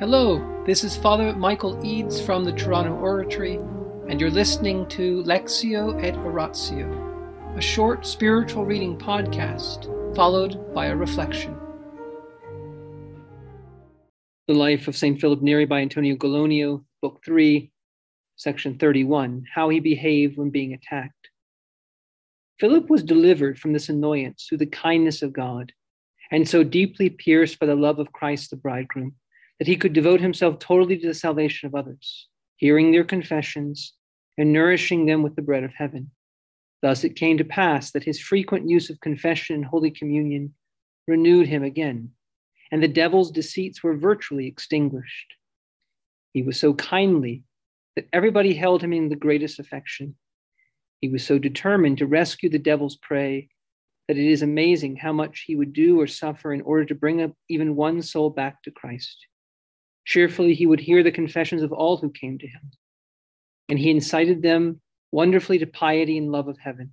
Hello, this is Father Michael Eads from the Toronto Oratory, and you're listening to Lectio et Oratio, a short spiritual reading podcast followed by a reflection. The Life of St. Philip Neri by Antonio Gallonio, Book 3, Section 31 How He Behaved When Being Attacked. Philip was delivered from this annoyance through the kindness of God, and so deeply pierced by the love of Christ the bridegroom that he could devote himself totally to the salvation of others, hearing their confessions and nourishing them with the bread of heaven. Thus it came to pass that his frequent use of confession and Holy Communion renewed him again, and the devil's deceits were virtually extinguished. He was so kindly that everybody held him in the greatest affection. He was so determined to rescue the devil's prey that it is amazing how much he would do or suffer in order to bring up even one soul back to Christ. Cheerfully, he would hear the confessions of all who came to him, and he incited them wonderfully to piety and love of heaven,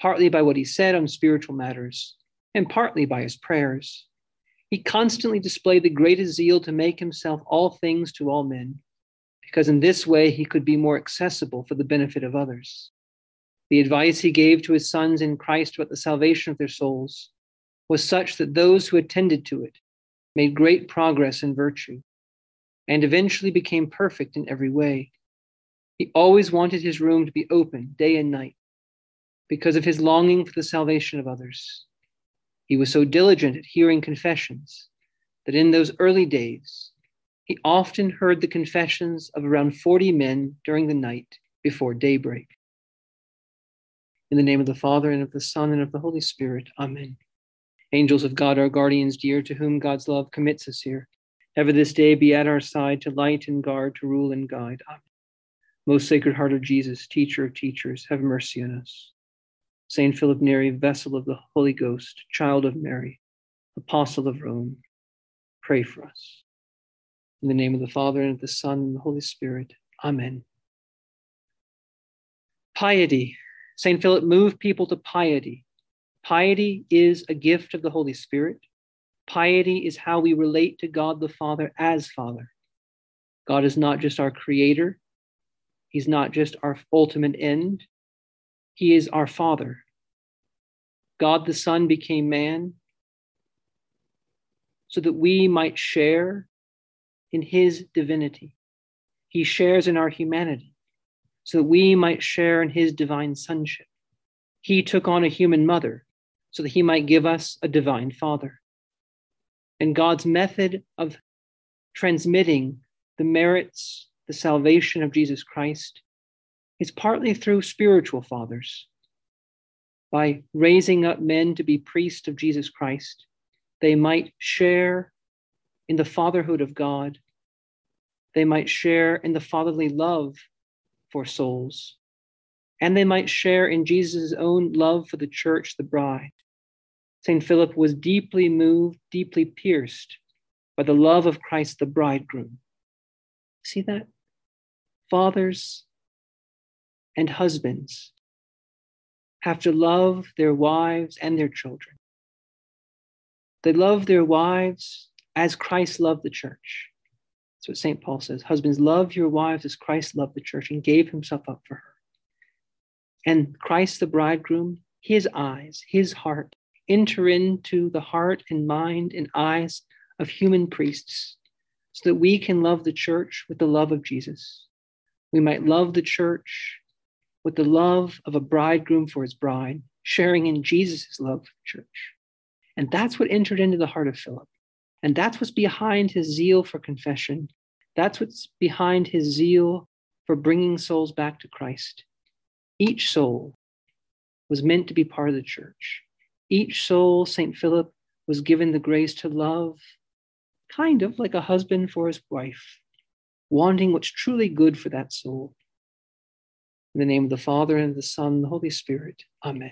partly by what he said on spiritual matters, and partly by his prayers. He constantly displayed the greatest zeal to make himself all things to all men, because in this way he could be more accessible for the benefit of others. The advice he gave to his sons in Christ about the salvation of their souls was such that those who attended to it made great progress in virtue and eventually became perfect in every way. He always wanted his room to be open day and night because of his longing for the salvation of others. He was so diligent at hearing confessions that in those early days, he often heard the confessions of around 40 men during the night before daybreak. In the name of the Father, and of the Son, and of the Holy Spirit, Amen. Angels of God, our guardians dear, to whom God's love commits us here, Ever this day be at our side to light and guard, to rule and guide. Amen. Most Sacred Heart of Jesus, teacher of teachers, have mercy on us. Saint Philip Neri, vessel of the Holy Ghost, child of Mary, apostle of Rome, pray for us. In the name of the Father, and of the Son, and the Holy Spirit. Amen. Piety. Saint Philip moved people to piety. Piety is a gift of the Holy Spirit. Piety is how we relate to God the Father as Father. God is not just our creator, He's not just our ultimate end, He is our Father. God the Son became man so that we might share in His divinity. He shares in our humanity so that we might share in His divine sonship. He took on a human mother so that He might give us a divine Father and God's method of transmitting the merits, the salvation of Jesus Christ, is partly through spiritual fathers. By raising up men to be priests of Jesus Christ, they might share in the fatherhood of God. They might share in the fatherly love for souls. And they might share in Jesus' own love for the church, the bride. St. Philip was deeply moved, deeply pierced by the love of Christ the bridegroom. See that? Fathers and husbands have to love their wives and their children. They love their wives as Christ loved the church. That's what St. Paul says. Husbands, love your wives as Christ loved the church and gave himself up for her. And Christ the bridegroom, his eyes, his heart enter into the heart and mind and eyes of human priests so that we can love the church with the love of Jesus. We might love the church with the love of a bridegroom for his bride, sharing in Jesus' love for the church. And that's what entered into the heart of Philip. And that's what's behind his zeal for confession. That's what's behind his zeal for bringing souls back to Christ. Each soul was meant to be part of the church. Each soul, St. Philip was given the grace to love, kind of like a husband for his wife, wanting what's truly good for that soul. In the name of the Father, and of the Son, and the Holy Spirit. Amen.